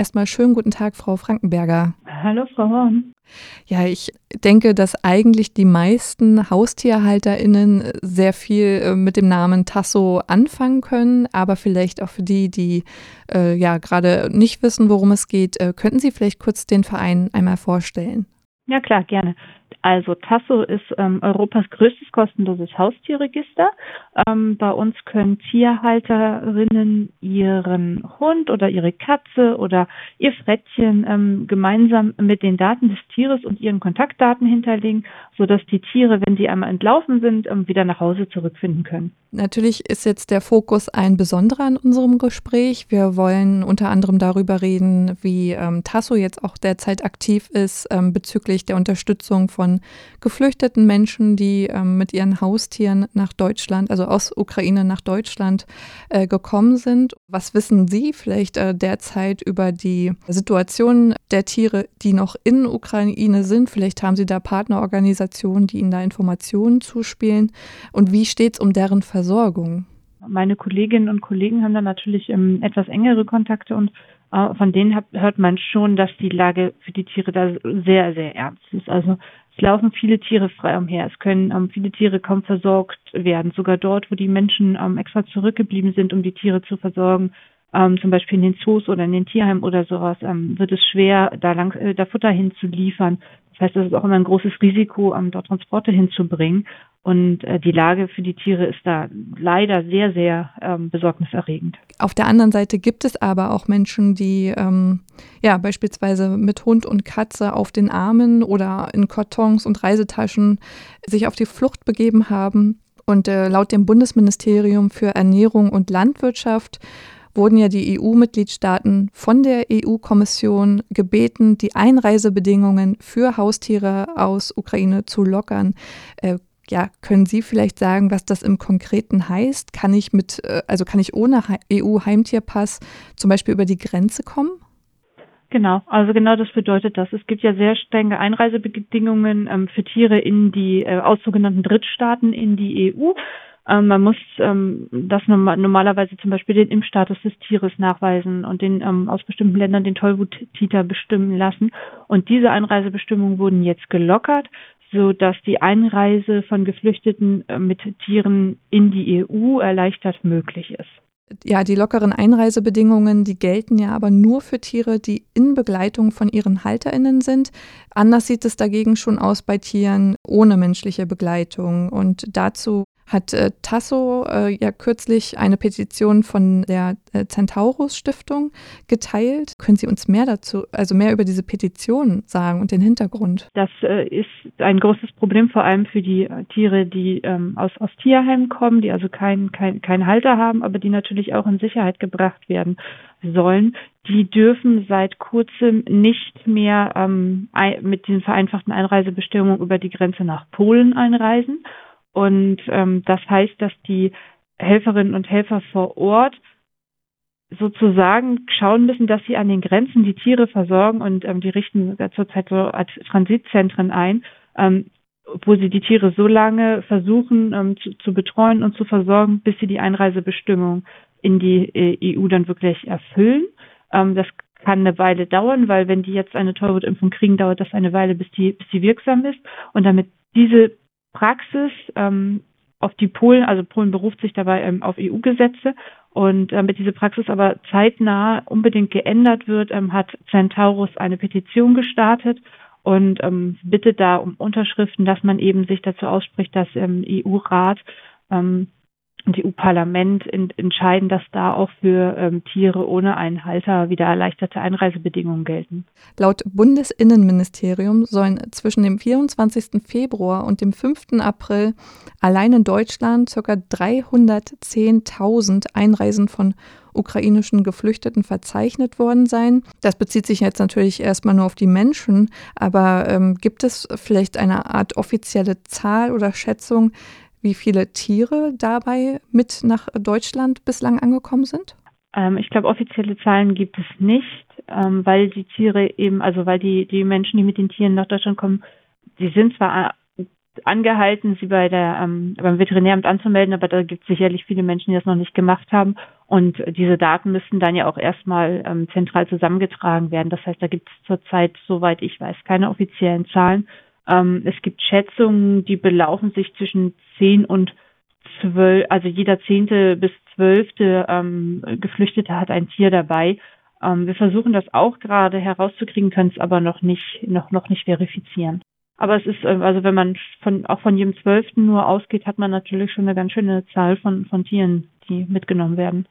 erstmal schönen guten Tag, Frau Frankenberger. Hallo, Frau Horn. Ja, ich denke, dass eigentlich die meisten HaustierhalterInnen sehr viel äh, mit dem Namen Tasso anfangen können, aber vielleicht auch für die, die äh, ja gerade nicht wissen, worum es geht, äh, könnten Sie vielleicht kurz den Verein einmal vorstellen? Ja, klar, gerne. Also Tasso ist ähm, Europas größtes kostenloses Haustierregister. Ähm, bei uns können Tierhalterinnen ihren Hund oder ihre Katze oder ihr Frettchen ähm, gemeinsam mit den Daten des Tieres und ihren Kontaktdaten hinterlegen, sodass die Tiere, wenn sie einmal entlaufen sind, ähm, wieder nach Hause zurückfinden können. Natürlich ist jetzt der Fokus ein besonderer in unserem Gespräch. Wir wollen unter anderem darüber reden, wie ähm, Tasso jetzt auch derzeit aktiv ist ähm, bezüglich der Unterstützung von geflüchteten Menschen, die ähm, mit ihren Haustieren nach Deutschland, also aus Ukraine nach Deutschland äh, gekommen sind. Was wissen Sie vielleicht äh, derzeit über die Situation der Tiere, die noch in Ukraine sind? Vielleicht haben Sie da Partnerorganisationen, die Ihnen da Informationen zuspielen. Und wie steht es um deren Versorgung? Meine Kolleginnen und Kollegen haben da natürlich ähm, etwas engere Kontakte und äh, von denen hört man schon, dass die Lage für die Tiere da sehr, sehr ernst ist. Also es laufen viele Tiere frei umher. Es können ähm, viele Tiere kaum versorgt werden. Sogar dort, wo die Menschen ähm, extra zurückgeblieben sind, um die Tiere zu versorgen, ähm, zum Beispiel in den Zoos oder in den Tierheimen oder sowas, ähm, wird es schwer, da, lang, äh, da Futter hinzuliefern. Das heißt, es ist auch immer ein großes Risiko, ähm, dort Transporte hinzubringen. Und äh, die Lage für die Tiere ist da leider sehr, sehr ähm, besorgniserregend. Auf der anderen Seite gibt es aber auch Menschen, die ähm, ja beispielsweise mit Hund und Katze auf den Armen oder in Kartons und Reisetaschen sich auf die Flucht begeben haben. Und äh, laut dem Bundesministerium für Ernährung und Landwirtschaft wurden ja die EU-Mitgliedstaaten von der EU-Kommission gebeten, die Einreisebedingungen für Haustiere aus Ukraine zu lockern. Äh, ja, können Sie vielleicht sagen, was das im Konkreten heißt? Kann ich mit, äh, also kann ich ohne EU-Heimtierpass zum Beispiel über die Grenze kommen? Genau, also genau das bedeutet das. Es gibt ja sehr strenge Einreisebedingungen ähm, für Tiere in die äh, aus sogenannten Drittstaaten in die EU. Ähm, man muss ähm, das norm normalerweise zum Beispiel den Impfstatus des Tieres nachweisen und den ähm, aus bestimmten Ländern den Tollwuttiter bestimmen lassen. Und diese Einreisebestimmungen wurden jetzt gelockert, so dass die Einreise von Geflüchteten äh, mit Tieren in die EU erleichtert möglich ist. Ja, die lockeren Einreisebedingungen, die gelten ja aber nur für Tiere, die in Begleitung von ihren HalterInnen sind. Anders sieht es dagegen schon aus bei Tieren ohne menschliche Begleitung. Und dazu hat äh, Tasso äh, ja kürzlich eine Petition von der äh, Centaurus Stiftung geteilt. Können Sie uns mehr dazu, also mehr über diese Petition sagen und den Hintergrund? Das äh, ist ein großes Problem, vor allem für die äh, Tiere, die ähm, aus, aus Tierheimen kommen, die also keinen kein, kein Halter haben, aber die natürlich auch in Sicherheit gebracht werden sollen. Die dürfen seit kurzem nicht mehr ähm, mit diesen vereinfachten Einreisebestimmungen über die Grenze nach Polen einreisen und ähm, das heißt, dass die Helferinnen und Helfer vor Ort sozusagen schauen müssen, dass sie an den Grenzen die Tiere versorgen und ähm, die richten zurzeit so als Transitzentren ein, ähm, wo sie die Tiere so lange versuchen ähm, zu, zu betreuen und zu versorgen, bis sie die Einreisebestimmung in die äh, EU dann wirklich erfüllen. Ähm, das kann eine Weile dauern, weil wenn die jetzt eine Tollwutimpfung kriegen, dauert das eine Weile, bis die, bis die wirksam ist. Und damit diese Praxis ähm, auf die Polen, also Polen beruft sich dabei ähm, auf EU-Gesetze und damit diese Praxis aber zeitnah unbedingt geändert wird, ähm, hat Centaurus eine Petition gestartet und ähm, bittet da um Unterschriften, dass man eben sich dazu ausspricht, dass im EU-Rat ähm, und EU-Parlament entscheiden, dass da auch für ähm, Tiere ohne einen Halter wieder erleichterte Einreisebedingungen gelten. Laut Bundesinnenministerium sollen zwischen dem 24. Februar und dem 5. April allein in Deutschland ca. 310.000 Einreisen von ukrainischen Geflüchteten verzeichnet worden sein. Das bezieht sich jetzt natürlich erstmal nur auf die Menschen, aber ähm, gibt es vielleicht eine Art offizielle Zahl oder Schätzung, wie viele Tiere dabei mit nach Deutschland bislang angekommen sind? Ähm, ich glaube, offizielle Zahlen gibt es nicht, ähm, weil die Tiere eben, also weil die, die Menschen, die mit den Tieren nach Deutschland kommen, die sind zwar angehalten, sie bei der, ähm, beim Veterinäramt anzumelden, aber da gibt es sicherlich viele Menschen, die das noch nicht gemacht haben. Und diese Daten müssten dann ja auch erstmal ähm, zentral zusammengetragen werden. Das heißt, da gibt es zurzeit, soweit ich weiß, keine offiziellen Zahlen. Ähm, es gibt Schätzungen, die belaufen sich zwischen 10 und 12, also jeder zehnte bis zwölfte ähm, Geflüchtete hat ein Tier dabei. Ähm, wir versuchen das auch gerade herauszukriegen, können es aber noch nicht, noch, noch nicht verifizieren. Aber es ist, äh, also wenn man von, auch von jedem Zwölften nur ausgeht, hat man natürlich schon eine ganz schöne Zahl von, von Tieren, die mitgenommen werden.